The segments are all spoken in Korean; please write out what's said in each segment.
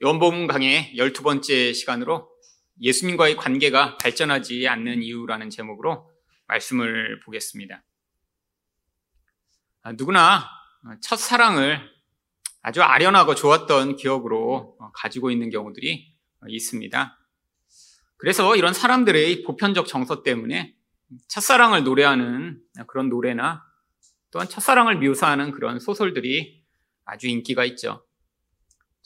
요한복음 강의 12번째 시간으로 예수님과의 관계가 발전하지 않는 이유라는 제목으로 말씀을 보겠습니다. 아, 누구나 첫사랑을 아주 아련하고 좋았던 기억으로 가지고 있는 경우들이 있습니다. 그래서 이런 사람들의 보편적 정서 때문에 첫사랑을 노래하는 그런 노래나 또한 첫사랑을 묘사하는 그런 소설들이 아주 인기가 있죠.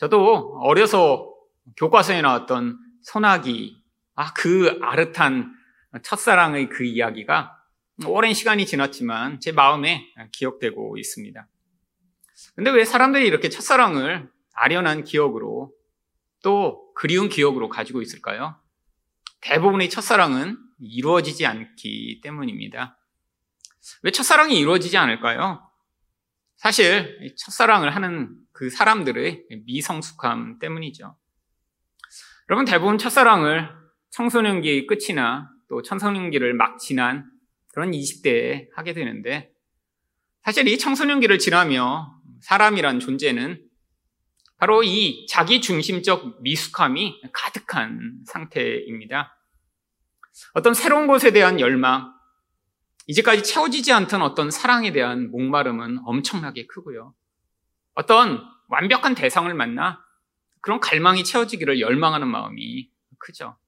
저도 어려서 교과서에 나왔던 소나기, 아, 그 아릇한 첫사랑의 그 이야기가 오랜 시간이 지났지만 제 마음에 기억되고 있습니다. 근데 왜 사람들이 이렇게 첫사랑을 아련한 기억으로 또 그리운 기억으로 가지고 있을까요? 대부분의 첫사랑은 이루어지지 않기 때문입니다. 왜 첫사랑이 이루어지지 않을까요? 사실 첫사랑을 하는 그 사람들의 미성숙함 때문이죠. 여러분 대부분 첫사랑을 청소년기 끝이나 또 청소년기를 막 지난 그런 20대에 하게 되는데 사실 이 청소년기를 지나며 사람이란 존재는 바로 이 자기 중심적 미숙함이 가득한 상태입니다. 어떤 새로운 곳에 대한 열망, 이제까지 채워지지 않던 어떤 사랑에 대한 목마름은 엄청나게 크고요. 어떤 완벽한 대상을 만나 그런 갈망이 채워지기를 열망하는 마음이 크죠.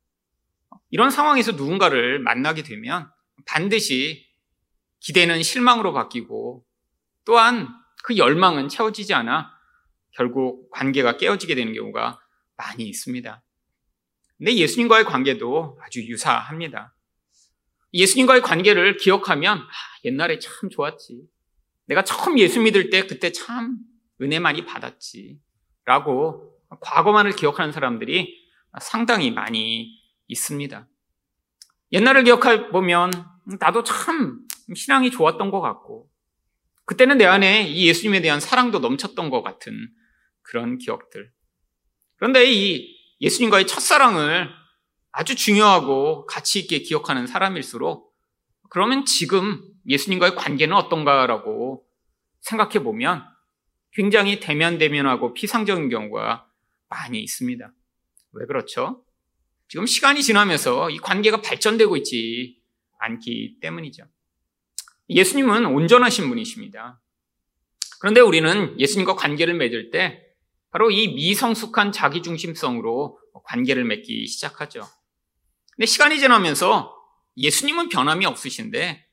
이런 상황에서 누군가를 만나게 되면 반드시 기대는 실망으로 바뀌고 또한 그 열망은 채워지지 않아 결국 관계가 깨어지게 되는 경우가 많이 있습니다. 근데 예수님과의 관계도 아주 유사합니다. 예수님과의 관계를 기억하면 아, 옛날에 참 좋았지. 내가 처음 예수 믿을 때 그때 참 은혜 많이 받았지. 라고 과거만을 기억하는 사람들이 상당히 많이 있습니다. 옛날을 기억해 보면 나도 참 신앙이 좋았던 것 같고 그때는 내 안에 이 예수님에 대한 사랑도 넘쳤던 것 같은 그런 기억들. 그런데 이 예수님과의 첫사랑을 아주 중요하고 가치 있게 기억하는 사람일수록 그러면 지금 예수님과의 관계는 어떤가라고 생각해 보면 굉장히 대면대면하고 피상적인 경우가 많이 있습니다. 왜 그렇죠? 지금 시간이 지나면서 이 관계가 발전되고 있지 않기 때문이죠. 예수님은 온전하신 분이십니다. 그런데 우리는 예수님과 관계를 맺을 때 바로 이 미성숙한 자기중심성으로 관계를 맺기 시작하죠. 근데 시간이 지나면서 예수님은 변함이 없으신데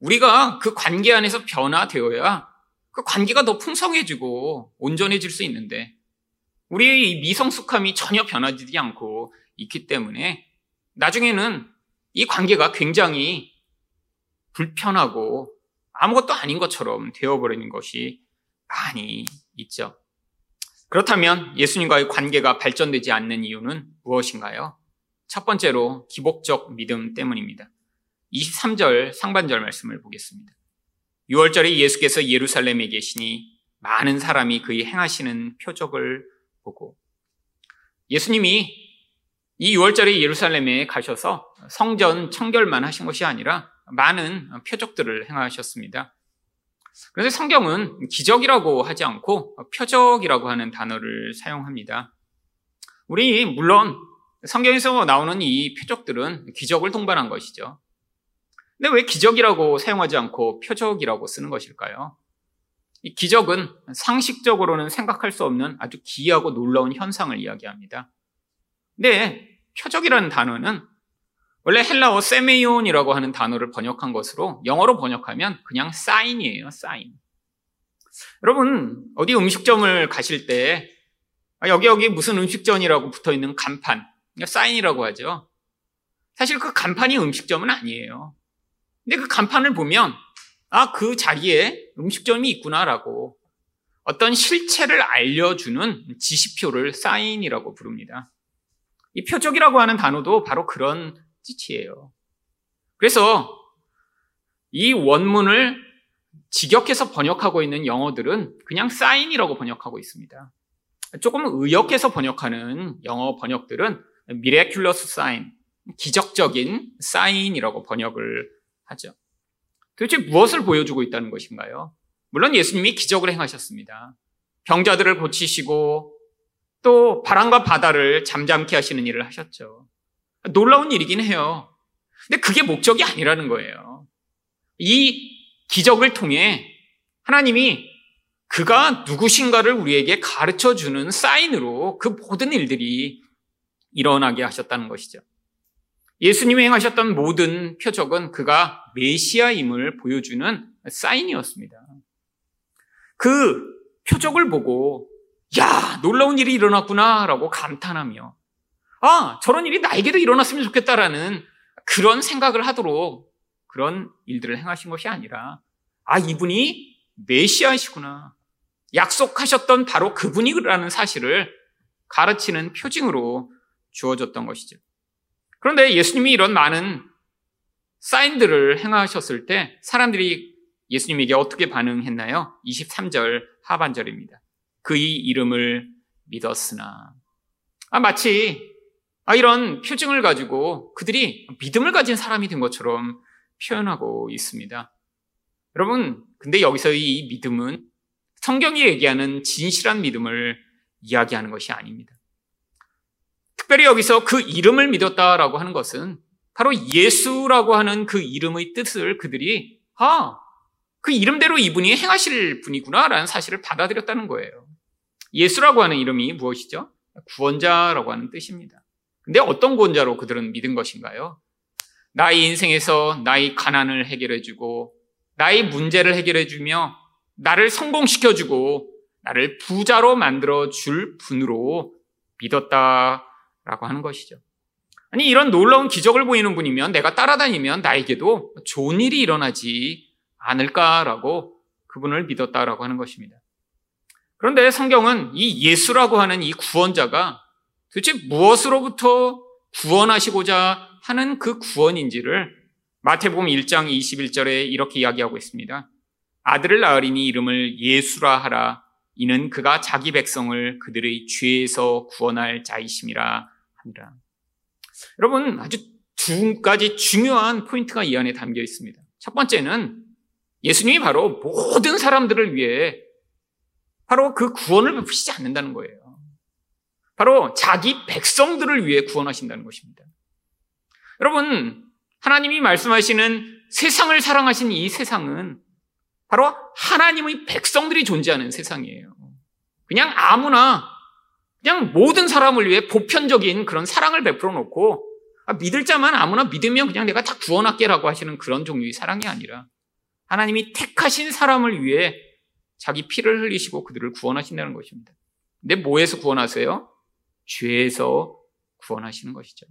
우리가 그 관계 안에서 변화되어야 그 관계가 더 풍성해지고 온전해질 수 있는데 우리의 이 미성숙함이 전혀 변하지 않고 있기 때문에 나중에는 이 관계가 굉장히 불편하고 아무것도 아닌 것처럼 되어버리는 것이 많이 있죠. 그렇다면 예수님과의 관계가 발전되지 않는 이유는 무엇인가요? 첫 번째로 기복적 믿음 때문입니다. 23절 상반절 말씀을 보겠습니다. 6월절에 예수께서 예루살렘에 계시니 많은 사람이 그의 행하시는 표적을 보고 예수님이 이 6월절에 예루살렘에 가셔서 성전 청결만 하신 것이 아니라 많은 표적들을 행하셨습니다. 그래서 성경은 기적이라고 하지 않고 표적이라고 하는 단어를 사용합니다. 우리 물론 성경에서 나오는 이 표적들은 기적을 동반한 것이죠. 근데 왜 기적이라고 사용하지 않고 표적이라고 쓰는 것일까요? 이 기적은 상식적으로는 생각할 수 없는 아주 기이하고 놀라운 현상을 이야기합니다. 근데 표적이라는 단어는 원래 헬라어 세메이온이라고 하는 단어를 번역한 것으로 영어로 번역하면 그냥 사인이에요, 사인. 여러분, 어디 음식점을 가실 때 아, 여기 여기 무슨 음식점이라고 붙어 있는 간판, 사인이라고 하죠. 사실 그 간판이 음식점은 아니에요. 근데 그 간판을 보면 아, 그 자리에 음식점이 있구나라고 어떤 실체를 알려주는 지시표를 사인이라고 부릅니다. 이 표적이라고 하는 단어도 바로 그런 뜻이에요. 그래서 이 원문을 직역해서 번역하고 있는 영어들은 그냥 사인이라고 번역하고 있습니다. 조금 의역해서 번역하는 영어 번역들은 miraculous sign, 기적적인 사인이라고 번역을 하죠. 도대체 무엇을 보여주고 있다는 것인가요? 물론 예수님이 기적을 행하셨습니다. 병자들을 고치시고 또 바람과 바다를 잠잠케 하시는 일을 하셨죠. 놀라운 일이긴 해요. 근데 그게 목적이 아니라는 거예요. 이 기적을 통해 하나님이 그가 누구신가를 우리에게 가르쳐 주는 사인으로 그 모든 일들이 일어나게 하셨다는 것이죠. 예수님이 행하셨던 모든 표적은 그가 메시아임을 보여주는 사인이었습니다. 그 표적을 보고 야 놀라운 일이 일어났구나라고 감탄하며 아 저런 일이 나에게도 일어났으면 좋겠다라는 그런 생각을 하도록 그런 일들을 행하신 것이 아니라 아 이분이 메시아이시구나 약속하셨던 바로 그분이라는 사실을 가르치는 표징으로 주어졌던 것이죠. 그런데 예수님이 이런 많은 사인들을 행하셨을 때 사람들이 예수님에게 어떻게 반응했나요? 23절 하반절입니다. 그의 이름을 믿었으나. 아, 마치 아, 이런 표징을 가지고 그들이 믿음을 가진 사람이 된 것처럼 표현하고 있습니다. 여러분, 근데 여기서 이 믿음은 성경이 얘기하는 진실한 믿음을 이야기하는 것이 아닙니다. 특별히 여기서 그 이름을 믿었다라고 하는 것은 바로 예수라고 하는 그 이름의 뜻을 그들이 아, 그 이름대로 이분이 행하실 분이구나라는 사실을 받아들였다는 거예요. 예수라고 하는 이름이 무엇이죠? 구원자라고 하는 뜻입니다. 근데 어떤 구원자로 그들은 믿은 것인가요? 나의 인생에서 나의 가난을 해결해주고 나의 문제를 해결해주며 나를 성공시켜주고 나를 부자로 만들어 줄 분으로 믿었다 라고 하는 것이죠. 아니 이런 놀라운 기적을 보이는 분이면 내가 따라다니면 나에게도 좋은 일이 일어나지 않을까라고 그분을 믿었다라고 하는 것입니다. 그런데 성경은 이 예수라고 하는 이 구원자가 도대체 무엇으로부터 구원하시고자 하는 그 구원인지를 마태복음 1장 21절에 이렇게 이야기하고 있습니다. 아들을 낳으리니 이름을 예수라 하라. 이는 그가 자기 백성을 그들의 죄에서 구원할 자이심이라 합니다. 여러분, 아주 두 가지 중요한 포인트가 이 안에 담겨 있습니다. 첫 번째는 예수님이 바로 모든 사람들을 위해 바로 그 구원을 베푸시지 않는다는 거예요. 바로 자기 백성들을 위해 구원하신다는 것입니다. 여러분, 하나님이 말씀하시는 세상을 사랑하신 이 세상은 바로 하나님의 백성들이 존재하는 세상이에요. 그냥 아무나, 그냥 모든 사람을 위해 보편적인 그런 사랑을 베풀어 놓고 아, 믿을 자만 아무나 믿으면 그냥 내가 다 구원할게라고 하시는 그런 종류의 사랑이 아니라 하나님이 택하신 사람을 위해 자기 피를 흘리시고 그들을 구원하신다는 것입니다. 근데 뭐에서 구원하세요? 죄에서 구원하시는 것이죠.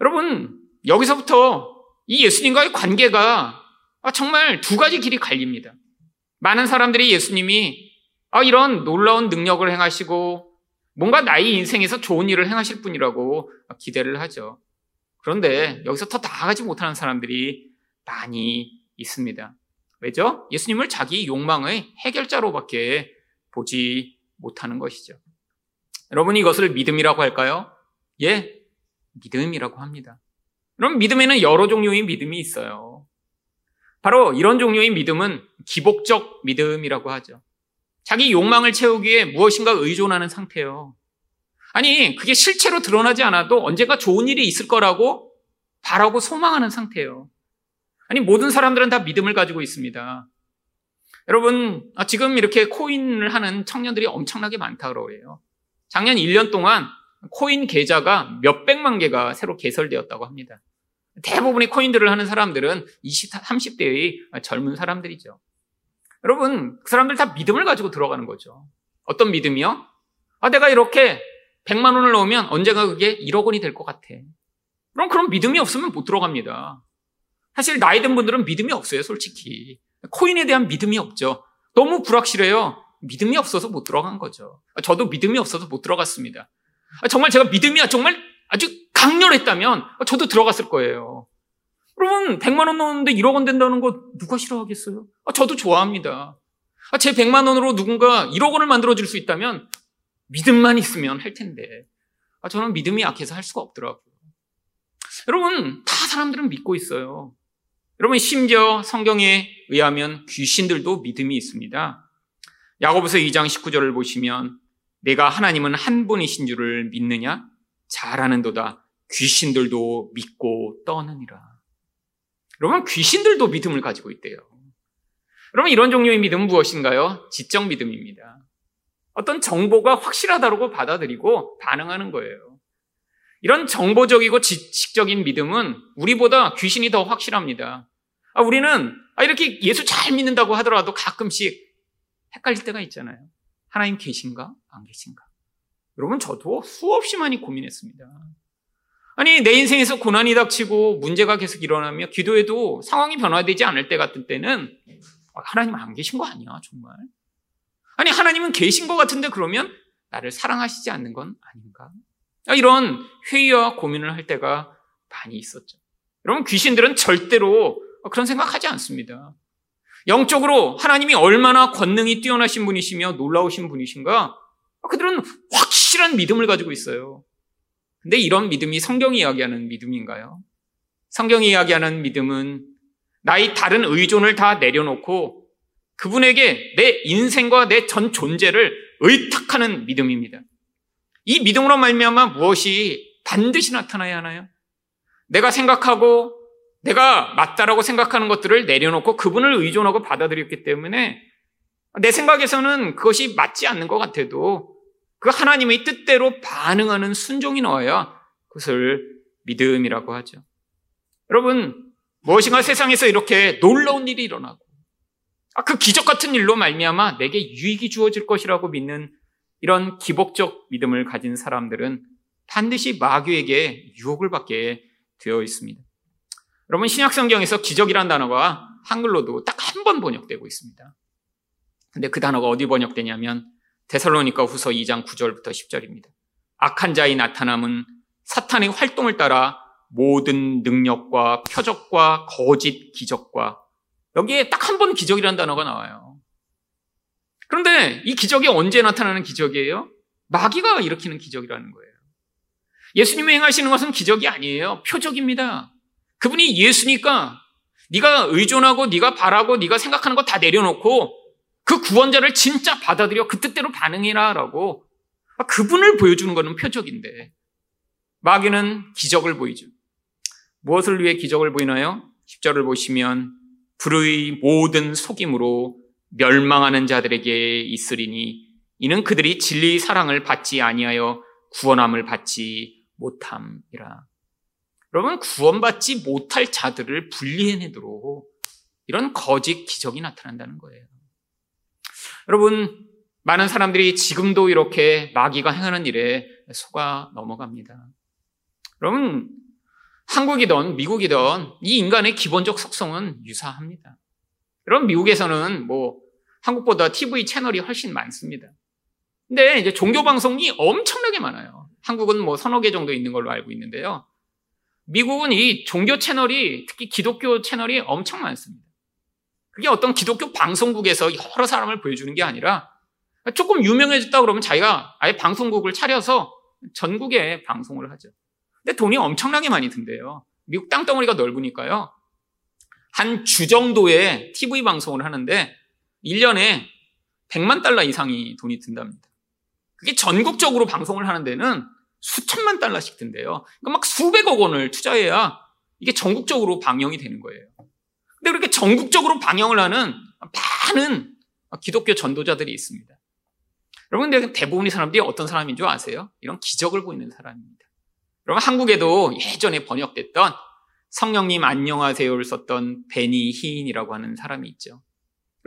여러분, 여기서부터 이 예수님과의 관계가 정말 두 가지 길이 갈립니다. 많은 사람들이 예수님이 아, 이런 놀라운 능력을 행하시고 뭔가 나의 인생에서 좋은 일을 행하실 분이라고 기대를 하죠. 그런데 여기서 더 나아가지 못하는 사람들이 많이 있습니다. 왜죠? 예수님을 자기 욕망의 해결자로밖에 보지 못하는 것이죠. 여러분 이것을 믿음이라고 할까요? 예, 믿음이라고 합니다. 그럼 믿음에는 여러 종류의 믿음이 있어요. 바로 이런 종류의 믿음은 기복적 믿음이라고 하죠. 자기 욕망을 채우기 위해 무엇인가 의존하는 상태요. 아니, 그게 실체로 드러나지 않아도 언젠가 좋은 일이 있을 거라고 바라고 소망하는 상태예요. 아니, 모든 사람들은 다 믿음을 가지고 있습니다. 여러분, 아, 지금 이렇게 코인을 하는 청년들이 엄청나게 많다고 그래요. 작년 1년 동안 코인 계좌가 몇백만 개가 새로 개설되었다고 합니다. 대부분의 코인들을 하는 사람들은 20, 30대의 젊은 사람들이죠. 여러분, 그 사람들 다 믿음을 가지고 들어가는 거죠. 어떤 믿음이요? 아, 내가 이렇게 100만 원을 넣으면 언젠가 그게 1억 원이 될 것 같아. 그럼 그런 믿음이 없으면 못 들어갑니다. 사실 나이 든 분들은 믿음이 없어요, 솔직히. 코인에 대한 믿음이 없죠. 너무 불확실해요. 믿음이 없어서 못 들어간 거죠. 저도 믿음이 없어서 못 들어갔습니다. 정말 제가 믿음이 정말 아주 강렬했다면 저도 들어갔을 거예요. 여러분, 100만 원 넣었는데 1억 원 된다는 거 누가 싫어하겠어요? 저도 좋아합니다. 제 100만 원으로 누군가 1억 원을 만들어줄 수 있다면 믿음만 있으면 할 텐데. 저는 믿음이 약해서 할 수가 없더라고요. 여러분, 다 사람들은 믿고 있어요. 여러분, 심지어 성경에 의하면 귀신들도 믿음이 있습니다. 야고보서 2장 19절을 보시면 내가 하나님은 한 분이신 줄을 믿느냐? 잘하는도다. 귀신들도 믿고 떠느니라. 여러분, 귀신들도 믿음을 가지고 있대요. 여러분, 이런 종류의 믿음은 무엇인가요? 지적 믿음입니다. 어떤 정보가 확실하다고 받아들이고 반응하는 거예요. 이런 정보적이고 지식적인 믿음은 우리보다 귀신이 더 확실합니다. 아, 우리는 아, 이렇게 예수 잘 믿는다고 하더라도 가끔씩 헷갈릴 때가 있잖아요. 하나님 계신가? 안 계신가? 여러분, 저도 수없이 많이 고민했습니다. 아니, 내 인생에서 고난이 닥치고 문제가 계속 일어나며 기도해도 상황이 변화되지 않을 때 같은 때는 아, 하나님 안 계신 거 아니야, 정말. 아니, 하나님은 계신 것 같은데 그러면 나를 사랑하시지 않는 건 아닌가? 아, 이런 회의와 고민을 할 때가 많이 있었죠. 여러분, 귀신들은 절대로 그런 생각하지 않습니다. 영적으로 하나님이 얼마나 권능이 뛰어나신 분이시며 놀라우신 분이신가? 그들은 확실한 믿음을 가지고 있어요. 근데 이런 믿음이 성경이 이야기하는 믿음인가요? 성경이 이야기하는 믿음은 나의 다른 의존을 다 내려놓고 그분에게 내 인생과 내 전 존재를 의탁하는 믿음입니다. 이 믿음으로 말미암아 무엇이 반드시 나타나야 하나요? 내가 생각하고 내가 맞다라고 생각하는 것들을 내려놓고 그분을 의존하고 받아들였기 때문에 내 생각에서는 그것이 맞지 않는 것 같아도 그 하나님의 뜻대로 반응하는 순종이 나와야 그것을 믿음이라고 하죠. 여러분, 무엇인가 세상에서 이렇게 놀라운 일이 일어나고 아, 그 기적 같은 일로 말미암아 내게 유익이 주어질 것이라고 믿는 이런 기복적 믿음을 가진 사람들은 반드시 마귀에게 유혹을 받게 되어 있습니다. 여러분 신약 성경에서 기적이란 단어가 한글로도 딱 한 번 번역되고 있습니다. 근데 그 단어가 어디 번역되냐면 데살로니가 후서 2장 9절부터 10절입니다. 악한 자의 나타남은 사탄의 활동을 따라 모든 능력과 표적과 거짓 기적과 여기에 딱 한 번 기적이라는 단어가 나와요. 그런데 이 기적이 언제 나타나는 기적이에요? 마귀가 일으키는 기적이라는 거예요. 예수님이 행하시는 것은 기적이 아니에요. 표적입니다. 그분이 예수니까 네가 의존하고 네가 바라고 네가 생각하는 거 다 내려놓고 그 구원자를 진짜 받아들여 그 뜻대로 반응해라라고 그분을 보여주는 것은 표적인데 마귀는 기적을 보이죠. 무엇을 위해 기적을 보이나요? 10절을 보시면 불의 모든 속임으로 멸망하는 자들에게 있으리니 이는 그들이 진리의 사랑을 받지 아니하여 구원함을 받지 못함이라. 여러분 구원받지 못할 자들을 분리해내도록 이런 거짓 기적이 나타난다는 거예요. 여러분 많은 사람들이 지금도 이렇게 마귀가 행하는 일에 속아 넘어갑니다. 여러분 한국이든 미국이든 이 인간의 기본적 속성은 유사합니다. 여러분 미국에서는 뭐 한국보다 TV 채널이 훨씬 많습니다. 근데 이제 종교 방송이 엄청나게 많아요. 한국은 뭐 서너 개 정도 있는 걸로 알고 있는데요. 미국은 이 종교 채널이 특히 기독교 채널이 엄청 많습니다. 그게 어떤 기독교 방송국에서 여러 사람을 보여주는 게 아니라 조금 유명해졌다 그러면 자기가 아예 방송국을 차려서 전국에 방송을 하죠. 근데 돈이 엄청나게 많이 든대요. 미국 땅덩어리가 넓으니까요. 한 주 정도의 TV 방송을 하는데 1년에 100만 달러 이상이 돈이 든답니다. 그게 전국적으로 방송을 하는 데는 수천만 달러씩 든대요. 그러니까 막 수백억 원을 투자해야 이게 전국적으로 방영이 되는 거예요. 근데 그렇게 전국적으로 방영을 하는 많은 기독교 전도자들이 있습니다. 여러분, 대부분의 사람들이 어떤 사람인 줄 아세요? 이런 기적을 보이는 사람입니다. 여러분, 한국에도 예전에 번역됐던 성령님 안녕하세요를 썼던 베니 히인이라고 하는 사람이 있죠.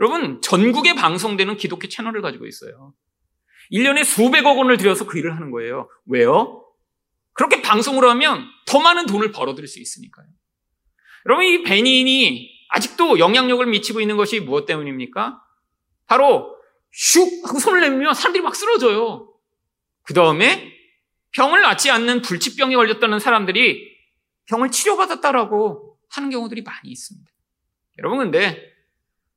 여러분, 전국에 방송되는 기독교 채널을 가지고 있어요. 1년에 수백억 원을 들여서 그 일을 하는 거예요. 왜요? 그렇게 방송을 하면 더 많은 돈을 벌어들일 수 있으니까요. 여러분, 이 베니인이 아직도 영향력을 미치고 있는 것이 무엇 때문입니까? 바로 슉 하고 손을 내밀면 사람들이 막 쓰러져요. 그 다음에 병을 낫지 않는 불치병에 걸렸다는 사람들이 병을 치료받았다라고 하는 경우들이 많이 있습니다. 여러분, 근데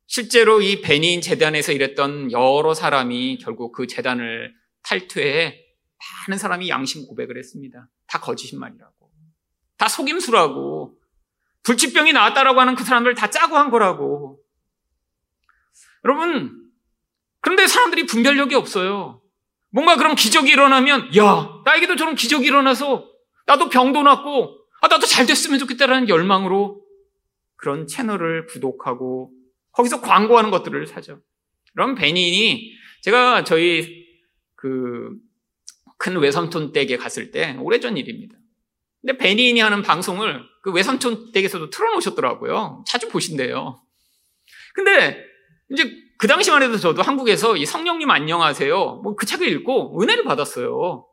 실제로 이 베니인 재단에서 일했던 여러 사람이 결국 그 재단을 탈퇴해 많은 사람이 양심 고백을 했습니다. 다 거짓말이라고. 다 속임수라고. 불치병이 나왔다라고 하는 그 사람들 다 짜고 한 거라고. 여러분, 그런데 사람들이 분별력이 없어요. 뭔가 그런 기적이 일어나면, 야, 나에게도 저런 기적이 일어나서 나도 병도 낫고, 아, 나도 잘 됐으면 좋겠다라는 열망으로 그런 채널을 구독하고 거기서 광고하는 것들을 사죠. 그럼 베닌이 제가 저희 그 큰 외삼촌 댁에 갔을 때 오래전 일입니다. 근데 베닌이 하는 방송을 그 외삼촌 댁에서도 틀어놓으셨더라고요. 자주 보신대요. 근데 이제 그 당시만 해도 저도 한국에서 이 성령님 안녕하세요. 뭐 그 책을 읽고 은혜를 받았어요.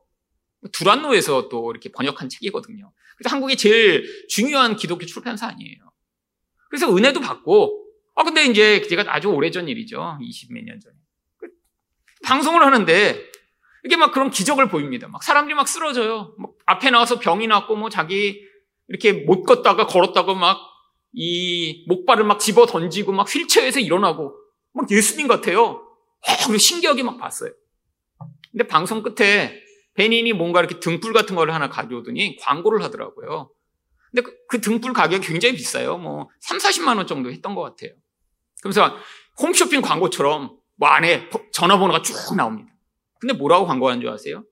두란노에서 또 이렇게 번역한 책이거든요. 그래서 한국이 제일 중요한 기독교 출판사 아니에요. 그래서 은혜도 받고, 아, 근데 이제 제가 아주 오래전 일이죠. 20 몇 년 전에. 그 방송을 하는데, 이게 막 그런 기적을 보입니다. 막 사람들이 막 쓰러져요. 막 앞에 나와서 병이 났고, 뭐 자기 이렇게 못 걷다가 걸었다가 막 이 목발을 막 집어 던지고 막 휠체어에서 일어나고, 막 예수님 같아요. 어, 신기하게 막 봤어요. 근데 방송 끝에 베닌이 뭔가 이렇게 등불 같은 걸 하나 가져오더니 광고를 하더라고요. 근데 그, 그 등불 가격이 굉장히 비싸요. 뭐 3, 40만 원 정도 했던 것 같아요. 그래서 홈쇼핑 광고처럼 뭐 안에 전화번호가 쭉 나옵니다. 근데 뭐라고 광고하는 줄 아세요?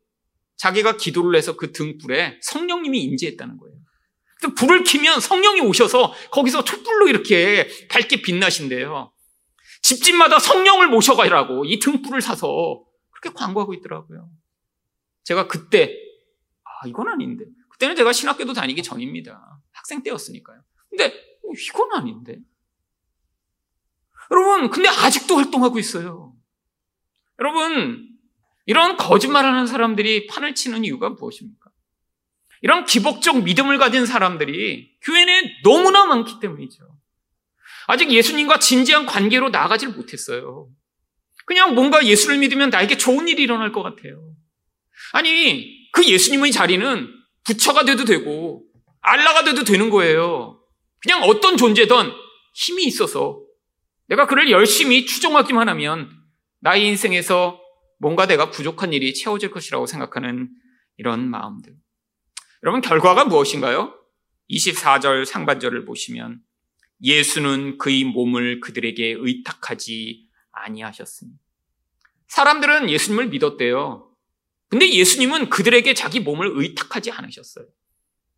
자기가 기도를 해서 그 등불에 성령님이 임재했다는 거예요. 불을 켜면 성령이 오셔서 거기서 촛불로 이렇게 밝게 빛나신대요. 집집마다 성령을 모셔가라고 이 등불을 사서 그렇게 광고하고 있더라고요. 제가 그때 아 이건 아닌데 그때는 제가 신학교도 다니기 전입니다. 학생 때였으니까요. 근데 어, 이건 아닌데 여러분 근데 아직도 활동하고 있어요. 여러분 이런 거짓말하는 사람들이 판을 치는 이유가 무엇입니까? 이런 기복적 믿음을 가진 사람들이 교회 내 너무나 많기 때문이죠. 아직 예수님과 진지한 관계로 나아가질 못했어요. 그냥 뭔가 예수를 믿으면 나에게 좋은 일이 일어날 것 같아요. 아니, 그 예수님의 자리는 부처가 돼도 되고, 알라가 돼도 되는 거예요. 그냥 어떤 존재든 힘이 있어서 내가 그를 열심히 추종하기만 하면 나의 인생에서 뭔가 내가 부족한 일이 채워질 것이라고 생각하는 이런 마음들. 여러분, 결과가 무엇인가요? 24절 상반절을 보시면 예수는 그의 몸을 그들에게 의탁하지 아니하셨습니다. 사람들은 예수님을 믿었대요. 근데 예수님은 그들에게 자기 몸을 의탁하지 않으셨어요.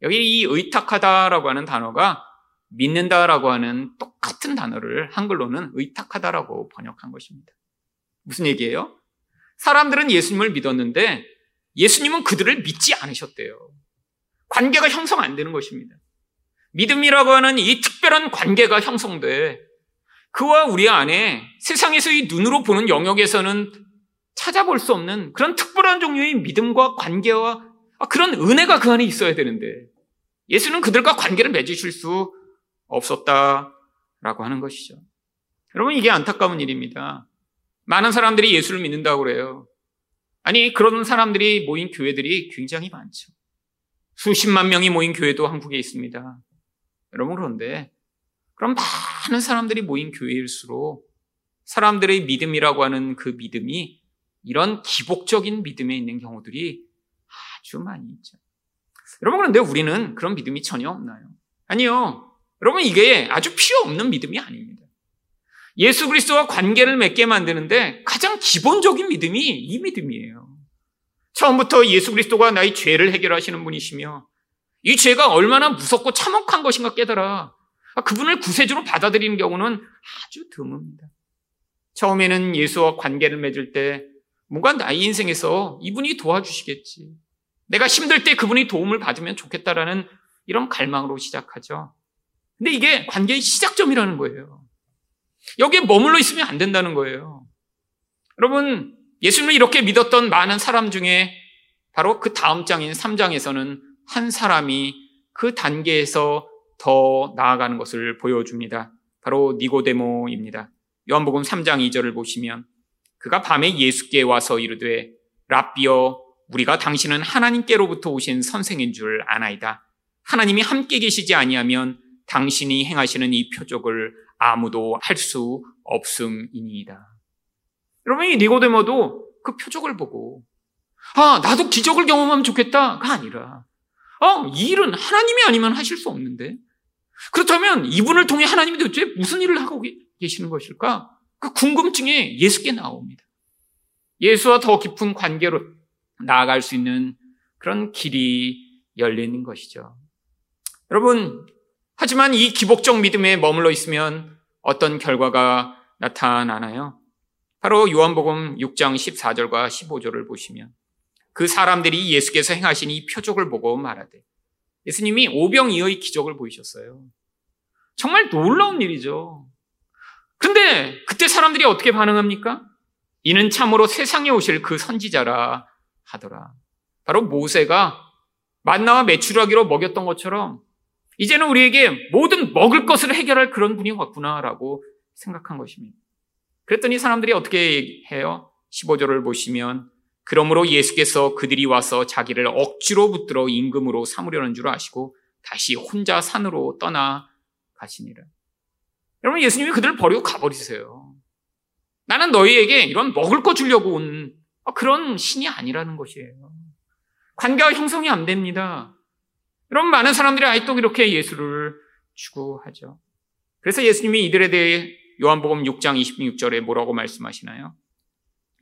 여기 이 의탁하다라고 하는 단어가 믿는다라고 하는 똑같은 단어를 한글로는 의탁하다라고 번역한 것입니다. 무슨 얘기예요? 사람들은 예수님을 믿었는데 예수님은 그들을 믿지 않으셨대요. 관계가 형성 안 되는 것입니다. 믿음이라고 하는 이 특별한 관계가 형성돼 그와 우리 안에 세상에서 이 눈으로 보는 영역에서는 찾아볼 수 없는 그런 특별한 종류의 믿음과 관계와 그런 은혜가 그 안에 있어야 되는데 예수는 그들과 관계를 맺으실 수 없었다라고 하는 것이죠. 여러분 이게 안타까운 일입니다. 많은 사람들이 예수를 믿는다고 그래요. 아니 그런 사람들이 모인 교회들이 굉장히 많죠. 수십만 명이 모인 교회도 한국에 있습니다. 여러분 그런데 그럼 많은 사람들이 모인 교회일수록 사람들의 믿음이라고 하는 그 믿음이 이런 기복적인 믿음에 있는 경우들이 아주 많이 있죠. 여러분, 그런데 우리는 그런 믿음이 전혀 없나요? 아니요. 여러분, 이게 아주 필요 없는 믿음이 아닙니다. 예수 그리스도와 관계를 맺게 만드는데 가장 기본적인 믿음이 이 믿음이에요. 처음부터 예수 그리스도가 나의 죄를 해결하시는 분이시며 이 죄가 얼마나 무섭고 참혹한 것인가 깨달아 그분을 구세주로 받아들이는 경우는 아주 드뭅니다. 처음에는 예수와 관계를 맺을 때 뭔가 나의 인생에서 이분이 도와주시겠지. 내가 힘들 때 그분이 도움을 받으면 좋겠다라는 이런 갈망으로 시작하죠. 근데 이게 관계의 시작점이라는 거예요. 여기에 머물러 있으면 안 된다는 거예요. 여러분, 예수님을 이렇게 믿었던 많은 사람 중에 바로 그 다음 장인 3장에서는 한 사람이 그 단계에서 더 나아가는 것을 보여줍니다. 바로 니고데모입니다. 요한복음 3장 2절을 보시면 그가 밤에 예수께 와서 이르되 랍비여 우리가 당신은 하나님께로부터 오신 선생인 줄 아나이다. 하나님이 함께 계시지 아니하면 당신이 행하시는 이 표적을 아무도 할 수 없음이니이다. 여러분 이 니고데모도 그 표적을 보고 아 나도 기적을 경험하면 좋겠다가 아니라 어 이 일은 하나님이 아니면 하실 수 없는데 그렇다면 이분을 통해 하나님이 도대체 무슨 일을 하고 계시는 것일까? 그 궁금증에 예수께 나옵니다. 예수와 더 깊은 관계로 나아갈 수 있는 그런 길이 열리는 것이죠. 여러분, 하지만 이 기복적 믿음에 머물러 있으면 어떤 결과가 나타나나요? 바로 요한복음 6장 14절과 15절을 보시면 그 사람들이 예수께서 행하신 이 표적을 보고 말하되 예수님이 오병이어의 기적을 보이셨어요. 정말 놀라운 일이죠. 근데 그때 사람들이 어떻게 반응합니까? 이는 참으로 세상에 오실 그 선지자라 하더라. 바로 모세가 만나와 메추라기로 먹였던 것처럼 이제는 우리에게 모든 먹을 것을 해결할 그런 분이 왔구나라고 생각한 것입니다. 그랬더니 사람들이 어떻게 해요? 15절을 보시면 그러므로 예수께서 그들이 와서 자기를 억지로 붙들어 임금으로 삼으려는 줄 아시고 다시 혼자 산으로 떠나 가시니라. 여러분 예수님이 그들을 버리고 가버리세요. 나는 너희에게 이런 먹을 거 주려고 온 그런 신이 아니라는 것이에요. 관계가 형성이 안 됩니다. 여러분 많은 사람들이 아직도 이렇게 예수를 추구하죠. 그래서 예수님이 이들에 대해 요한복음 6장 26절에 뭐라고 말씀하시나요?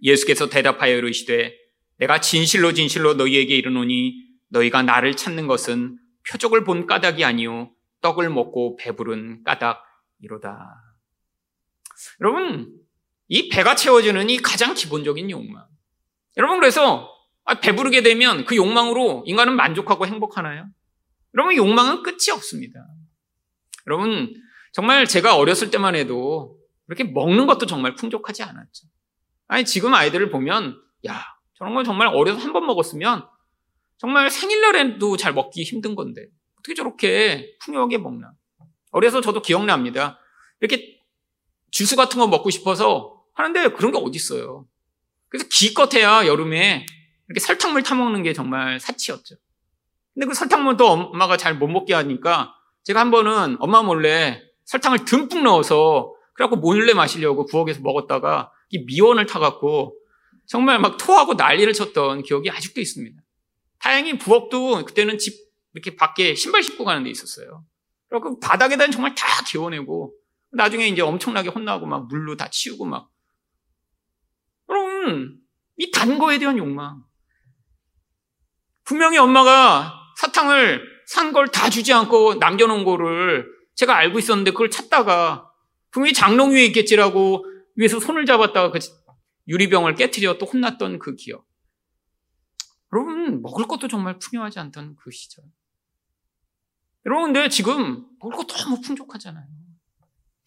예수께서 대답하여 이르시되 내가 진실로 진실로 너희에게 이르노니 너희가 나를 찾는 것은 표적을 본 까닭이 아니요 떡을 먹고 배부른 까닭이로다. 여러분 이 배가 채워지는 이 가장 기본적인 욕망. 여러분 그래서 아, 배부르게 되면 그 욕망으로 인간은 만족하고 행복하나요? 여러분 욕망은 끝이 없습니다. 여러분 정말 제가 어렸을 때만 해도 이렇게 먹는 것도 정말 풍족하지 않았죠. 아니 지금 아이들을 보면 야 저런 건 정말 어려서 한 번 먹었으면 정말 생일날에도 잘 먹기 힘든 건데 어떻게 저렇게 풍요하게 먹나? 어려서 저도 기억납니다. 이렇게 주스 같은 거 먹고 싶어서 하는데 그런 게 어디 있어요? 그래서 기껏해야 여름에 이렇게 설탕물 타 먹는 게 정말 사치였죠. 근데 그 설탕물도 엄마가 잘 못 먹게 하니까 제가 한 번은 엄마 몰래 설탕을 듬뿍 넣어서 그래갖고 몰래 마시려고 부엌에서 먹었다가 이 미원을 타갖고 정말 막 토하고 난리를 쳤던 기억이 아직도 있습니다. 다행히 부엌도 그때는 집 이렇게 밖에 신발 신고 가는 데 있었어요. 그리고 그 바닥에다 정말 다 개워내고 나중에 이제 엄청나게 혼나고 막 물로 다 치우고 막. 여러분, 이단 거에 대한 욕망. 분명히 엄마가 사탕을 산 걸 다 주지 않고 남겨놓은 거를 제가 알고 있었는데 그걸 찾다가 분명히 장롱 위에 있겠지라고 위에서 손을 잡았다가 그 유리병을 깨뜨려 또 혼났던 그 기억. 여러분, 먹을 것도 정말 풍요하지 않던 그 시절. 여러분, 근데 지금 먹을 거 너무 풍족하잖아요.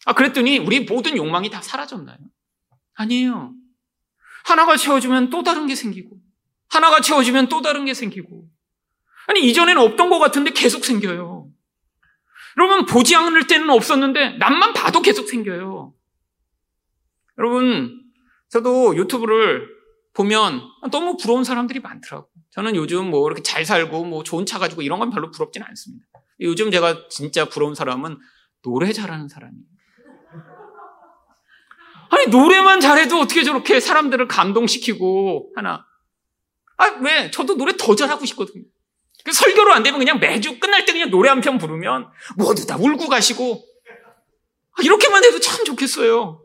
아, 그랬더니 우리 모든 욕망이 다 사라졌나요? 아니에요. 하나가 채워주면 또 다른 게 생기고, 하나가 채워주면 또 다른 게 생기고. 아니, 이전에는 없던 것 같은데 계속 생겨요. 여러분, 보지 않을 때는 없었는데, 남만 봐도 계속 생겨요. 여러분, 저도 유튜브를 보면 너무 부러운 사람들이 많더라고요. 저는 요즘 뭐 이렇게 잘 살고 뭐 좋은 차 가지고 이런 건 별로 부럽진 않습니다. 요즘 제가 진짜 부러운 사람은 노래 잘하는 사람이에요. 아니, 노래만 잘해도 어떻게 저렇게 사람들을 감동시키고 하나. 아, 왜? 저도 노래 더 잘하고 싶거든요. 그 설교로 안 되면 그냥 매주 끝날 때 그냥 노래 한 편 부르면 모두 다 울고 가시고. 아, 이렇게만 해도 참 좋겠어요.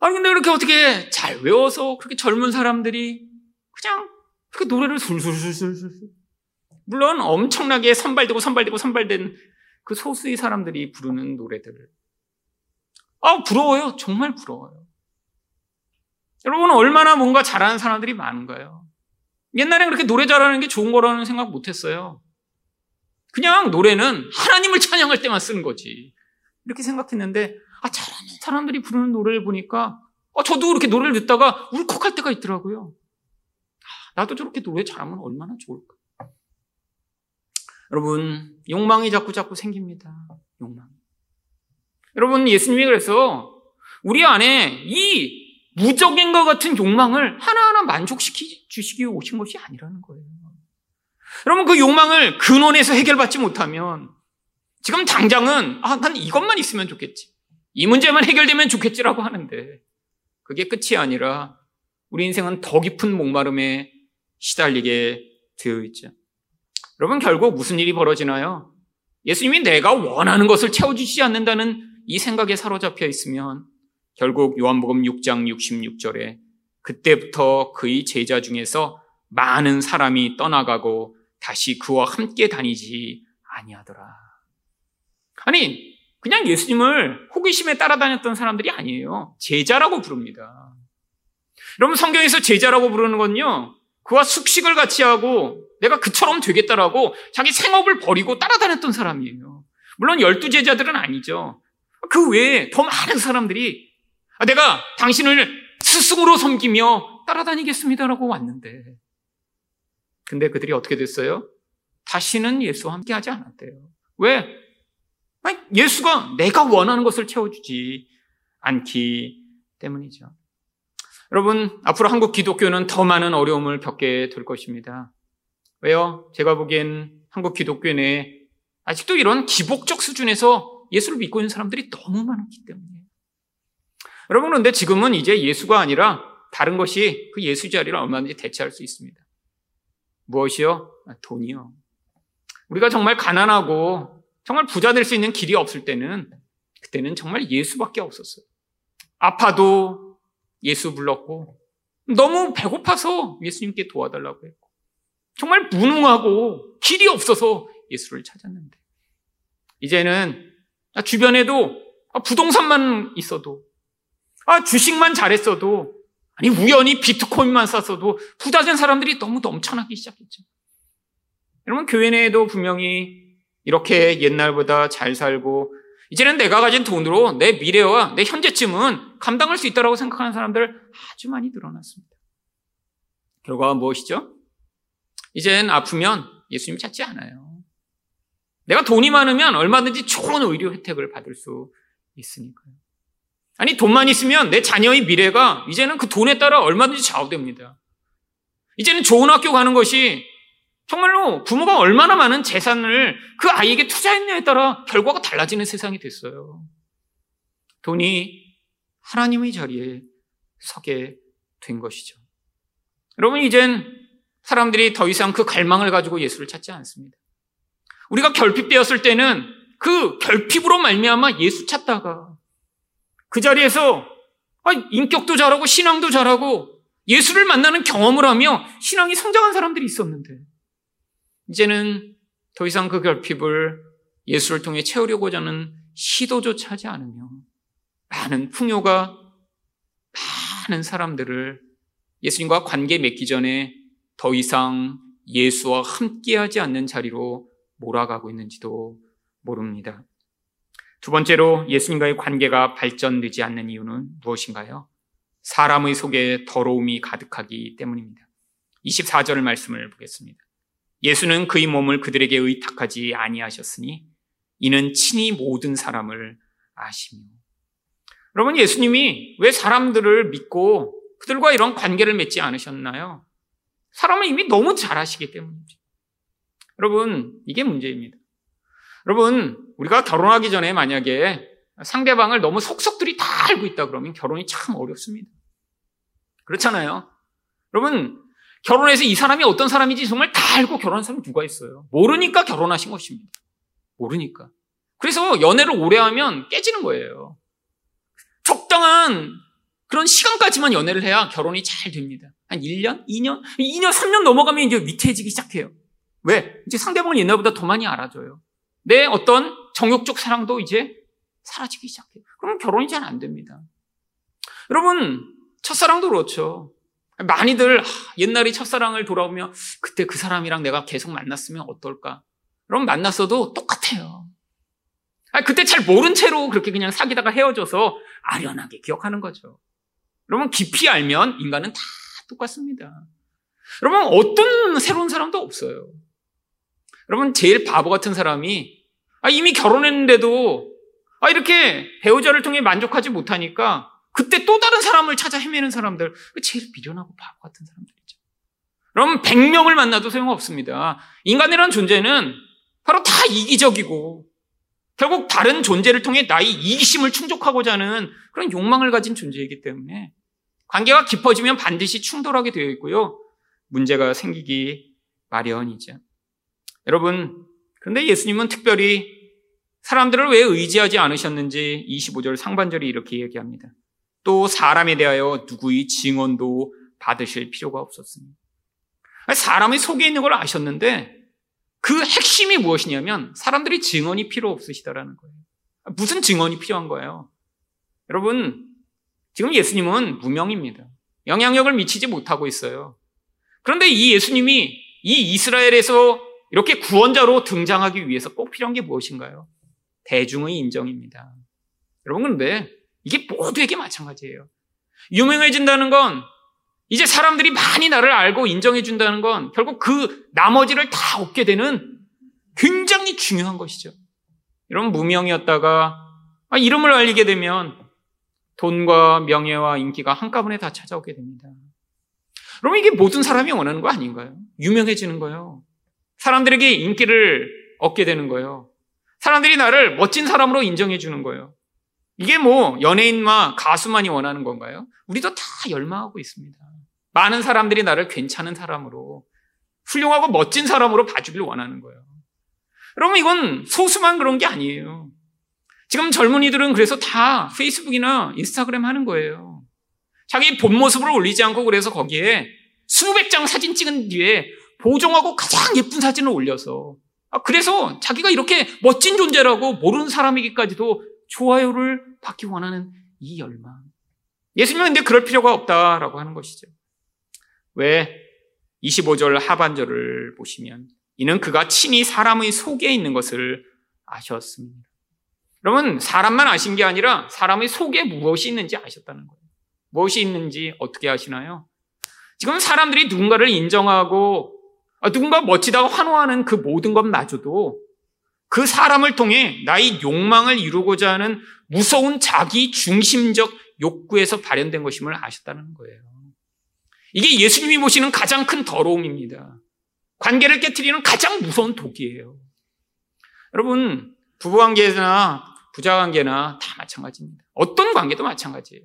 아니 근데 이렇게 어떻게 잘 외워서 그렇게 젊은 사람들이 그냥 그렇게 노래를 술술술술술 물론 엄청나게 선발되고 선발되고 선발된 그 소수의 사람들이 부르는 노래들. 아 부러워요. 정말 부러워요. 여러분 얼마나 뭔가 잘하는 사람들이 많은가요 옛날엔 그렇게 노래 잘하는 게 좋은 거라는 생각 못 했어요. 그냥 노래는 하나님을 찬양할 때만 쓰는 거지. 이렇게 생각했는데, 아, 잘하는 사람들이 부르는 노래를 보니까, 아, 저도 그렇게 노래를 듣다가 울컥할 때가 있더라고요. 아, 나도 저렇게 노래 잘하면 얼마나 좋을까. 여러분, 욕망이 자꾸 자꾸 생깁니다. 욕망. 여러분, 예수님이 그래서 우리 안에 이 무적인 것 같은 욕망을 하나하나 만족시키 주시기 오신 것이 아니라는 거예요. 여러분 그 욕망을 근원에서 해결받지 못하면 지금 당장은 아, 난 이것만 있으면 좋겠지. 이 문제만 해결되면 좋겠지라고 하는데 그게 끝이 아니라 우리 인생은 더 깊은 목마름에 시달리게 되어 있죠. 여러분 결국 무슨 일이 벌어지나요? 예수님이 내가 원하는 것을 채워주시지 않는다는 이 생각에 사로잡혀 있으면 결국 요한복음 6장 66절에 그때부터 그의 제자 중에서 많은 사람이 떠나가고 다시 그와 함께 다니지 아니하더라. 아니, 그냥 예수님을 호기심에 따라다녔던 사람들이 아니에요. 제자라고 부릅니다. 여러분 성경에서 제자라고 부르는 건요. 그와 숙식을 같이 하고 내가 그처럼 되겠다라고 자기 생업을 버리고 따라다녔던 사람이에요. 물론 열두 제자들은 아니죠. 그 외에 더 많은 사람들이 아, 내가 당신을 스승으로 섬기며 따라다니겠습니다라고 왔는데 근데 그들이 어떻게 됐어요? 다시는 예수와 함께 하지 않았대요. 왜? 예수가 내가 원하는 것을 채워주지 않기 때문이죠. 여러분, 앞으로 한국 기독교는 더 많은 어려움을 겪게 될 것입니다. 왜요? 제가 보기엔 한국 기독교 내 아직도 이런 기복적 수준에서 예수를 믿고 있는 사람들이 너무 많기 때문에. 여러분, 그런데 지금은 이제 예수가 아니라 다른 것이 그 예수 자리를 얼마든지 대체할 수 있습니다. 무엇이요? 아, 돈이요. 우리가 정말 가난하고 정말 부자 될 수 있는 길이 없을 때는 그때는 정말 예수밖에 없었어요. 아파도 예수 불렀고 너무 배고파서 예수님께 도와달라고 했고 정말 무능하고 길이 없어서 예수를 찾았는데 이제는 주변에도 부동산만 있어도 아 주식만 잘했어도 아니 우연히 비트코인만 샀어도 부자 된 사람들이 너무 넘쳐나기 시작했죠. 여러분 교회 내에도 분명히 이렇게 옛날보다 잘 살고 이제는 내가 가진 돈으로 내 미래와 내 현재쯤은 감당할 수 있다고 생각하는 사람들 아주 많이 늘어났습니다. 결과가 무엇이죠? 이젠 아프면 예수님 찾지 않아요. 내가 돈이 많으면 얼마든지 좋은 의료 혜택을 받을 수 있으니까요. 아니, 돈만 있으면 내 자녀의 미래가 이제는 그 돈에 따라 얼마든지 좌우됩니다. 이제는 좋은 학교 가는 것이 정말로 부모가 얼마나 많은 재산을 그 아이에게 투자했냐에 따라 결과가 달라지는 세상이 됐어요. 돈이 하나님의 자리에 서게 된 것이죠. 여러분, 이젠 사람들이 더 이상 그 갈망을 가지고 예수를 찾지 않습니다. 우리가 결핍되었을 때는 그 결핍으로 말미암아 예수 찾다가 그 자리에서 아, 인격도 잘하고 신앙도 잘하고 예수를 만나는 경험을 하며 신앙이 성장한 사람들이 있었는데 이제는 더 이상 그 결핍을 예수를 통해 채우려고자 하는 시도조차 하지 않으며 많은 풍요가 많은 사람들을 예수님과 관계 맺기 전에 더 이상 예수와 함께하지 않는 자리로 몰아가고 있는지도 모릅니다. 두 번째로 예수님과의 관계가 발전되지 않는 이유는 무엇인가요? 사람의 속에 더러움이 가득하기 때문입니다. 24절 말씀을 보겠습니다. 예수는 그의 몸을 그들에게 의탁하지 아니하셨으니 이는 친히 모든 사람을 아시며. 여러분, 예수님이 왜 사람들을 믿고 그들과 이런 관계를 맺지 않으셨나요? 사람은 이미 너무 잘 아시기 때문이죠. 여러분, 이게 문제입니다. 여러분, 우리가 결혼하기 전에 만약에 상대방을 너무 속속들이 다 알고 있다 그러면 결혼이 참 어렵습니다. 그렇잖아요. 여러분, 결혼해서 이 사람이 어떤 사람인지 정말 다 알고 결혼한 사람이 누가 있어요? 모르니까 결혼하신 것입니다. 모르니까. 그래서 연애를 오래 하면 깨지는 거예요. 적당한 그런 시간까지만 연애를 해야 결혼이 잘 됩니다. 한 1년, 2년, 2년, 3년 넘어가면 이제 위태해지기 시작해요. 왜? 이제 상대방을 옛날보다 더 많이 알아줘요. 내 어떤 정욕적 사랑도 이제 사라지기 시작해요. 그러면 결혼이 잘 안 됩니다. 여러분, 첫사랑도 그렇죠. 많이들 옛날에 첫사랑을 돌아오며 그때 그 사람이랑 내가 계속 만났으면 어떨까? 그럼 만났어도 똑같아요. 그때 잘 모른 채로 그렇게 그냥 사귀다가 헤어져서 아련하게 기억하는 거죠. 여러분 깊이 알면 인간은 다 똑같습니다. 여러분 어떤 새로운 사람도 없어요. 여러분 제일 바보 같은 사람이 아, 이미 결혼했는데도 아, 이렇게 배우자를 통해 만족하지 못하니까 그때 또 다른 사람을 찾아 헤매는 사람들, 제일 미련하고 바보 같은 사람들이죠. 그럼 100명을 만나도 소용없습니다. 인간이라는 존재는 바로 다 이기적이고, 결국 다른 존재를 통해 나의 이기심을 충족하고자 하는 그런 욕망을 가진 존재이기 때문에 관계가 깊어지면 반드시 충돌하게 되어 있고요. 문제가 생기기 마련이죠. 여러분, 그런데 예수님은 특별히 사람들을 왜 의지하지 않으셨는지 25절 상반절이 이렇게 얘기합니다. 또 사람에 대하여 누구의 증언도 받으실 필요가 없었습니다. 사람의 속에 있는 걸 아셨는데 그 핵심이 무엇이냐면 사람들이 증언이 필요 없으시다라는 거예요. 무슨 증언이 필요한 거예요? 여러분, 지금 예수님은 무명입니다. 영향력을 미치지 못하고 있어요. 그런데 이 예수님이 이 이스라엘에서 이렇게 구원자로 등장하기 위해서 꼭 필요한 게 무엇인가요? 대중의 인정입니다. 여러분, 그런데 이게 모두에게 마찬가지예요. 유명해진다는 건 이제 사람들이 많이 나를 알고 인정해준다는 건 결국 그 나머지를 다 얻게 되는 굉장히 중요한 것이죠. 이런 무명이었다가 아, 이름을 알리게 되면 돈과 명예와 인기가 한꺼번에 다 찾아오게 됩니다. 그럼 이게 모든 사람이 원하는 거 아닌가요? 유명해지는 거예요. 사람들에게 인기를 얻게 되는 거예요. 사람들이 나를 멋진 사람으로 인정해 주는 거예요. 이게 뭐 연예인만 가수만이 원하는 건가요? 우리도 다 열망하고 있습니다. 많은 사람들이 나를 괜찮은 사람으로 훌륭하고 멋진 사람으로 봐주길 원하는 거예요. 여러분 이건 소수만 그런 게 아니에요. 지금 젊은이들은 그래서 다 페이스북이나 인스타그램 하는 거예요. 자기 본 모습을 올리지 않고 그래서 거기에 수백 장 사진 찍은 뒤에 보정하고 가장 예쁜 사진을 올려서 아, 그래서 자기가 이렇게 멋진 존재라고 모르는 사람에게까지도 좋아요를 받기 원하는 이 열망. 예수님은 근데 그럴 필요가 없다라고 하는 것이죠. 왜? 25절 하반절을 보시면 이는 그가 친히 사람의 속에 있는 것을 아셨습니다. 여러분, 사람만 아신 게 아니라 사람의 속에 무엇이 있는지 아셨다는 거예요. 무엇이 있는지 어떻게 아시나요? 지금 사람들이 누군가를 인정하고 누군가 멋지다고 환호하는 그 모든 것마저도 그 사람을 통해 나의 욕망을 이루고자 하는 무서운 자기 중심적 욕구에서 발현된 것임을 아셨다는 거예요. 이게 예수님이 보시는 가장 큰 더러움입니다. 관계를 깨뜨리는 가장 무서운 독이에요. 여러분, 부부관계나 부자관계나 다 마찬가지입니다. 어떤 관계도 마찬가지예요.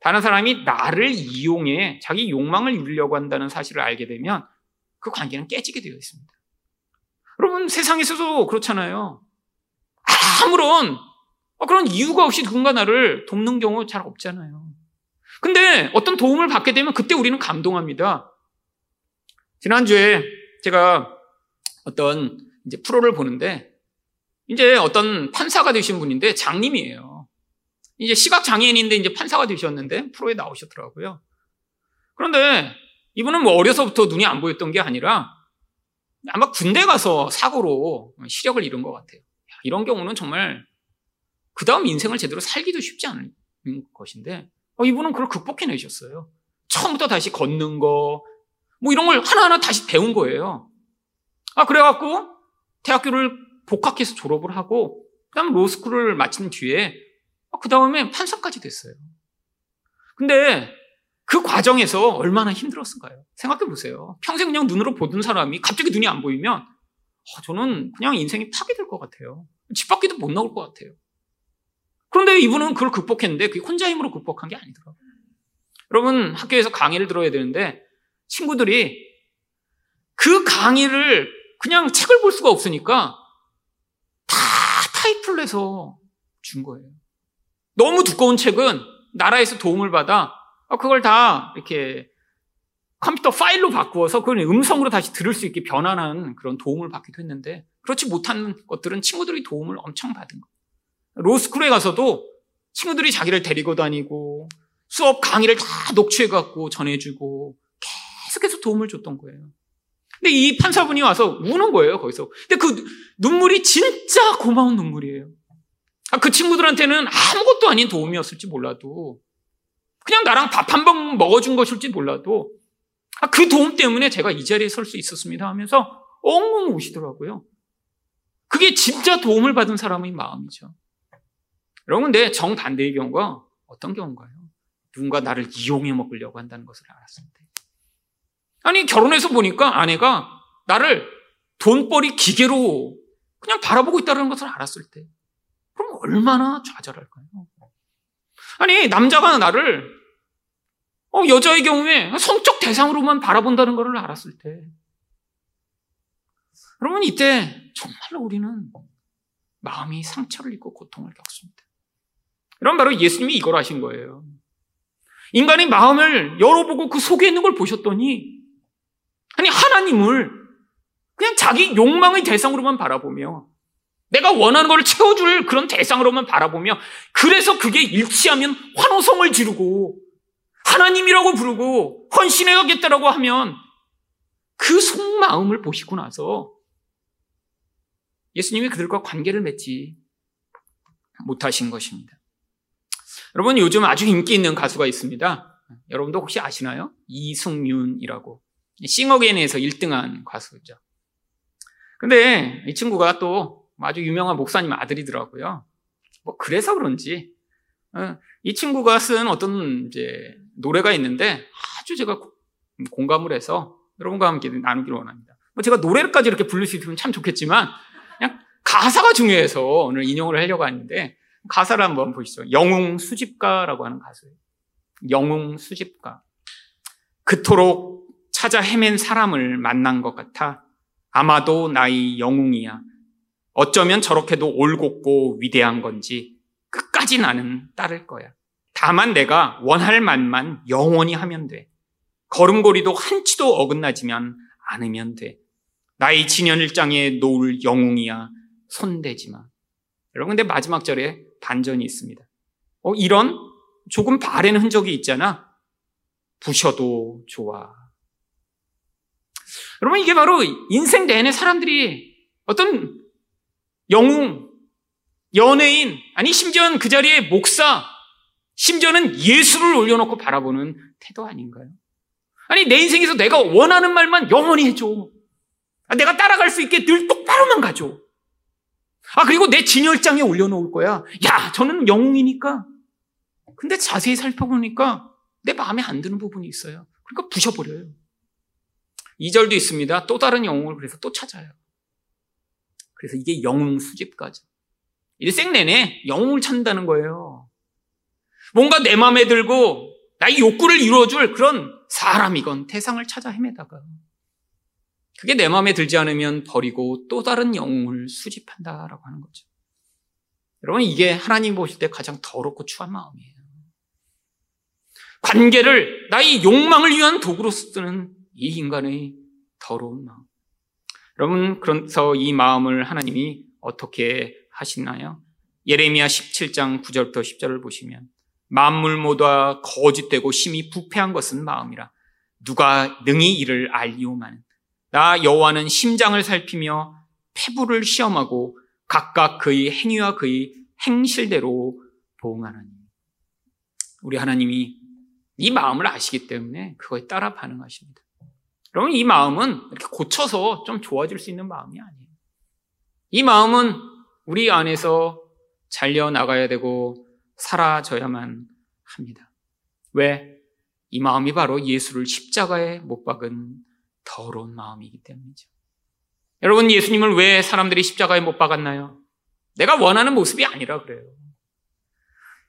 다른 사람이 나를 이용해 자기 욕망을 이루려고 한다는 사실을 알게 되면 그 관계는 깨지게 되어 있습니다. 여러분, 세상에서도 그렇잖아요. 아무런 그런 이유가 없이 누군가 나를 돕는 경우 잘 없잖아요. 근데 어떤 도움을 받게 되면 그때 우리는 감동합니다. 지난주에 제가 어떤 이제 프로를 보는데 이제 어떤 판사가 되신 분인데 장님이에요. 이제 시각 장애인인데 이제 판사가 되셨는데 프로에 나오셨더라고요. 그런데 이분은 뭐 어려서부터 눈이 안 보였던 게 아니라 아마 군대 가서 사고로 시력을 잃은 것 같아요. 이런 경우는 정말 그 다음 인생을 제대로 살기도 쉽지 않은 것인데 어, 이분은 그걸 극복해내셨어요. 처음부터 다시 걷는 거, 뭐 이런 걸 하나하나 다시 배운 거예요. 아, 그래갖고 대학교를 복학해서 졸업을 하고, 그 다음 로스쿨을 마친 뒤에, 아, 그 다음에 판사까지 됐어요. 근데 그 과정에서 얼마나 힘들었을까요? 생각해 보세요. 평생 그냥 눈으로 보던 사람이 갑자기 눈이 안 보이면, 어, 저는 그냥 인생이 파괴될 것 같아요. 집 밖에도 못 나올 것 같아요. 그런데 이분은 그걸 극복했는데 그게 혼자 힘으로 극복한 게 아니더라고요. 여러분 학교에서 강의를 들어야 되는데 친구들이 그 강의를 그냥 책을 볼 수가 없으니까 다 타이틀을 해서 준 거예요. 너무 두꺼운 책은 나라에서 도움을 받아 그걸 다 이렇게 컴퓨터 파일로 바꾸어서 그걸 음성으로 다시 들을 수 있게 변환한 그런 도움을 받기도 했는데 그렇지 못한 것들은 친구들이 도움을 엄청 받은 거예요. 로스쿨에 가서도 친구들이 자기를 데리고 다니고 수업 강의를 다 녹취해갖고 전해주고 계속해서 도움을 줬던 거예요. 근데 이 판사분이 와서 우는 거예요, 거기서. 근데 그 눈물이 진짜 고마운 눈물이에요. 아, 그 친구들한테는 아무것도 아닌 도움이었을지 몰라도 그냥 나랑 밥 한 번 먹어준 것일지 몰라도 아, 그 도움 때문에 제가 이 자리에 설 수 있었습니다 하면서 엉엉 우시더라고요. 그게 진짜 도움을 받은 사람의 마음이죠. 여러분, 근데 정반대의 경우가 어떤 경우인가요? 누군가 나를 이용해 먹으려고 한다는 것을 알았습니다. 아니, 결혼해서 보니까 아내가 나를 돈벌이 기계로 그냥 바라보고 있다는 것을 알았을 때, 그럼 얼마나 좌절할까요? 아니, 남자가 나를, 어, 여자의 경우에 성적 대상으로만 바라본다는 것을 알았을 때, 여러분, 이때 정말로 우리는 마음이 상처를 입고 고통을 겪습니다. 이런 바로 예수님이 이걸 하신 거예요. 인간의 마음을 열어보고 그 속에 있는 걸 보셨더니 아니 하나님을 그냥 자기 욕망의 대상으로만 바라보며 내가 원하는 걸 채워줄 그런 대상으로만 바라보며 그래서 그게 일치하면 환호성을 지르고 하나님이라고 부르고 헌신해야겠다라고 하면 그 속마음을 보시고 나서 예수님이 그들과 관계를 맺지 못하신 것입니다. 여러분 요즘 아주 인기 있는 가수가 있습니다. 여러분도 혹시 아시나요? 이승윤이라고 싱어게인에서 1등한 가수죠. 근데 이 친구가 또 아주 유명한 목사님 아들이더라고요. 뭐 그래서 그런지 어, 이 친구가 쓴 어떤 이제 노래가 있는데 아주 제가 공감을 해서 여러분과 함께 나누기를 원합니다. 뭐 제가 노래까지 이렇게 부를 수 있으면 참 좋겠지만 그냥 가사가 중요해서 오늘 인용을 하려고 하는데 가사를 한번 보시죠. 영웅 수집가라고 하는 가수예요. 영웅 수집가. 그토록 찾아 헤맨 사람을 만난 것 같아 아마도 나의 영웅이야. 어쩌면 저렇게도 올곧고 위대한 건지 끝까지 나는 따를 거야. 다만 내가 원할 만만 영원히 하면 돼. 걸음걸이도 한치도 어긋나지면 않으면 돼. 나의 진연일장에 놓을 영웅이야. 손대지 마. 여러분, 근데 마지막 절에 반전이 있습니다. 어, 이런 조금 바랜 흔적이 있잖아. 부셔도 좋아. 여러분, 이게 바로 인생 내내 사람들이 어떤 영웅, 연예인, 아니, 심지어는 그 자리에 목사, 심지어는 예수를 올려놓고 바라보는 태도 아닌가요? 아니, 내 인생에서 내가 원하는 말만 영원히 해줘. 아, 내가 따라갈 수 있게 늘 똑바로만 가줘. 아, 그리고 내 진열장에 올려놓을 거야. 야, 저는 영웅이니까. 근데 자세히 살펴보니까 내 마음에 안 드는 부분이 있어요. 그러니까 부셔버려요. 2절도 있습니다. 또 다른 영웅을 그래서 또 찾아요. 그래서 이게 영웅 수집까지. 일생 내내 영웅을 찾는다는 거예요. 뭔가 내 마음에 들고 나의 욕구를 이루어줄 그런 사람이건 태상을 찾아 헤매다가 그게 내 마음에 들지 않으면 버리고 또 다른 영웅을 수집한다라고 하는 거죠. 여러분 이게 하나님 보실 때 가장 더럽고 추한 마음이에요. 관계를 나의 욕망을 위한 도구로 쓰는 이 인간의 더러운 마음. 여러분 그래서 이 마음을 하나님이 어떻게 하시나요? 예레미야 17장 9절부터 10절을 보시면 만물 모두가 거짓되고 심히 부패한 것은 마음이라 누가 능히 이를 알리오만 나 여호와는 심장을 살피며 폐부를 시험하고 각각 그의 행위와 그의 행실대로 보응하나니 우리 하나님이 이 마음을 아시기 때문에 그거에 따라 반응하십니다. 그러면 이 마음은 이렇게 고쳐서 좀 좋아질 수 있는 마음이 아니에요. 이 마음은 우리 안에서 잘려 나가야 되고 사라져야만 합니다. 왜? 이 마음이 바로 예수를 십자가에 못 박은 더러운 마음이기 때문이죠. 여러분, 예수님을 왜 사람들이 십자가에 못 박았나요? 내가 원하는 모습이 아니라 그래요.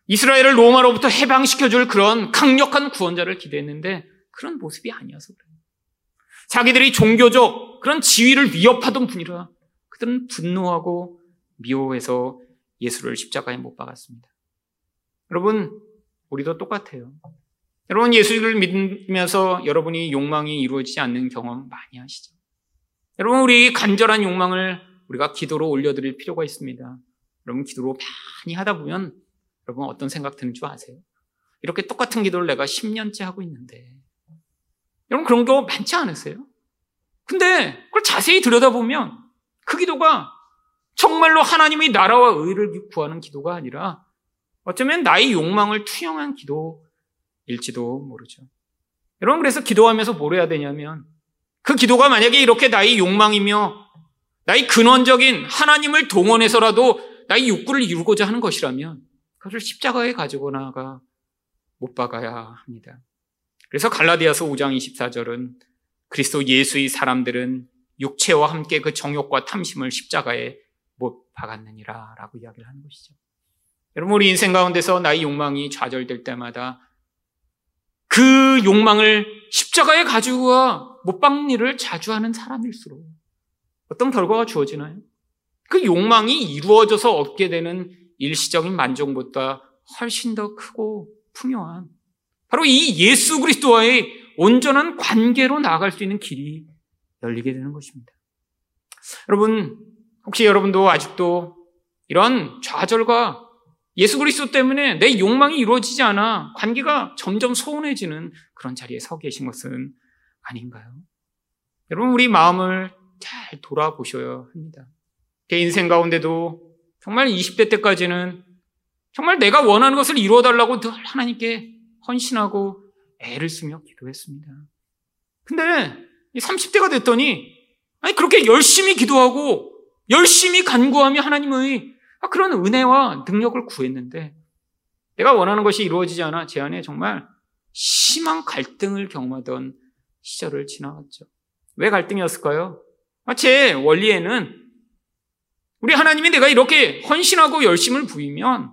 이스라엘을 로마로부터 해방시켜줄 그런 강력한 구원자를 기대했는데 그런 모습이 아니어서 그래요. 자기들이 종교적 그런 지위를 위협하던 분이라 그들은 분노하고 미워해서 예수를 십자가에 못 박았습니다. 여러분, 우리도 똑같아요. 여러분, 예수를 믿으면서 여러분이 욕망이 이루어지지 않는 경험 많이 하시죠? 여러분, 우리 간절한 욕망을 우리가 기도로 올려드릴 필요가 있습니다. 여러분, 기도로 많이 하다 보면 여러분 어떤 생각 드는 줄 아세요? 이렇게 똑같은 기도를 내가 10년째 하고 있는데 여러분 그런 거 많지 않으세요? 근데 그걸 자세히 들여다보면 그 기도가 정말로 하나님의 나라와 의를 구하는 기도가 아니라 어쩌면 나의 욕망을 투영한 기도일지도 모르죠. 여러분, 그래서 기도하면서 뭘 해야 되냐면 그 기도가 만약에 이렇게 나의 욕망이며 나의 근원적인 하나님을 동원해서라도 나의 욕구를 이루고자 하는 것이라면 그것을 십자가에 가지고 나가 못 박아야 합니다. 그래서 갈라디아서 5장 24절은 그리스도 예수의 사람들은 육체와 함께 그 정욕과 탐심을 십자가에 못 박았느니라 라고 이야기를 하는 것이죠. 여러분, 우리 인생 가운데서 나의 욕망이 좌절될 때마다 그 욕망을 십자가에 가지고 못 박는 일을 자주 하는 사람일수록 어떤 결과가 주어지나요? 그 욕망이 이루어져서 얻게 되는 일시적인 만족보다 훨씬 더 크고 풍요한 바로 이 예수 그리스도와의 온전한 관계로 나아갈 수 있는 길이 열리게 되는 것입니다. 여러분, 혹시 여러분도 아직도 이런 좌절과 예수 그리스도 때문에 내 욕망이 이루어지지 않아 관계가 점점 소원해지는 그런 자리에 서 계신 것은 아닌가요? 여러분, 우리 마음을 잘 돌아보셔야 합니다. 제 인생 가운데도 정말 20대 때까지는 정말 내가 원하는 것을 이루어달라고 늘 하나님께 헌신하고 애를 쓰며 기도했습니다. 근데 30대가 됐더니 아니 그렇게 열심히 기도하고 열심히 간구하며 하나님의 그런 은혜와 능력을 구했는데 내가 원하는 것이 이루어지지 않아 제 안에 정말 심한 갈등을 경험하던 시절을 지나갔죠. 왜 갈등이었을까요? 제 원리에는 우리 하나님이 내가 이렇게 헌신하고 열심을 부이면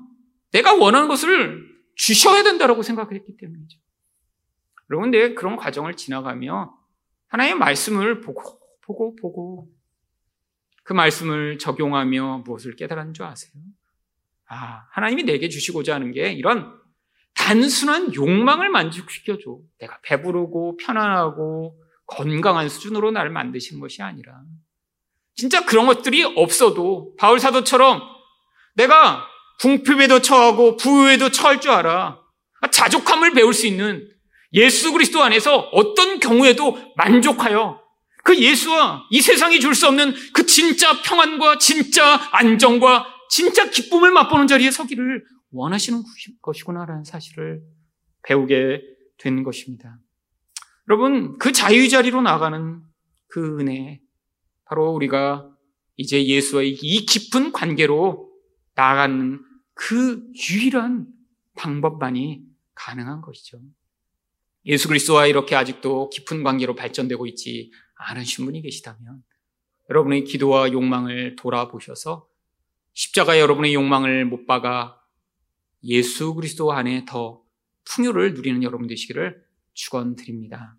내가 원하는 것을 주셔야 된다고 생각했기 때문이죠. 여러분, 내 그런 과정을 지나가며 하나님의 말씀을 보고, 보고, 보고, 그 말씀을 적용하며 무엇을 깨달은 줄 아세요? 아, 하나님이 내게 주시고자 하는 게 이런 단순한 욕망을 만족시켜줘. 내가 배부르고 편안하고 건강한 수준으로 나를 만드시는 것이 아니라 진짜 그런 것들이 없어도 바울 사도처럼 내가 궁핍에도 처하고 부유에도 처할 줄 알아. 자족함을 배울 수 있는 예수 그리스도 안에서 어떤 경우에도 만족하여 그 예수와 이 세상이 줄 수 없는 그 진짜 평안과 진짜 안정과 진짜 기쁨을 맛보는 자리에 서기를 원하시는 것이구나라는 사실을 배우게 된 것입니다. 여러분, 그 자유의 자리로 나가는 그 은혜, 바로 우리가 이제 예수와의 이 깊은 관계로 나아가는 그 유일한 방법만이 가능한 것이죠. 예수 그리스도와 이렇게 아직도 깊은 관계로 발전되고 있지 않으신 분이 계시다면 여러분의 기도와 욕망을 돌아보셔서 십자가 여러분의 욕망을 못 박아 예수 그리스도 안에 더 풍요를 누리는 여러분 되시기를 축원드립니다.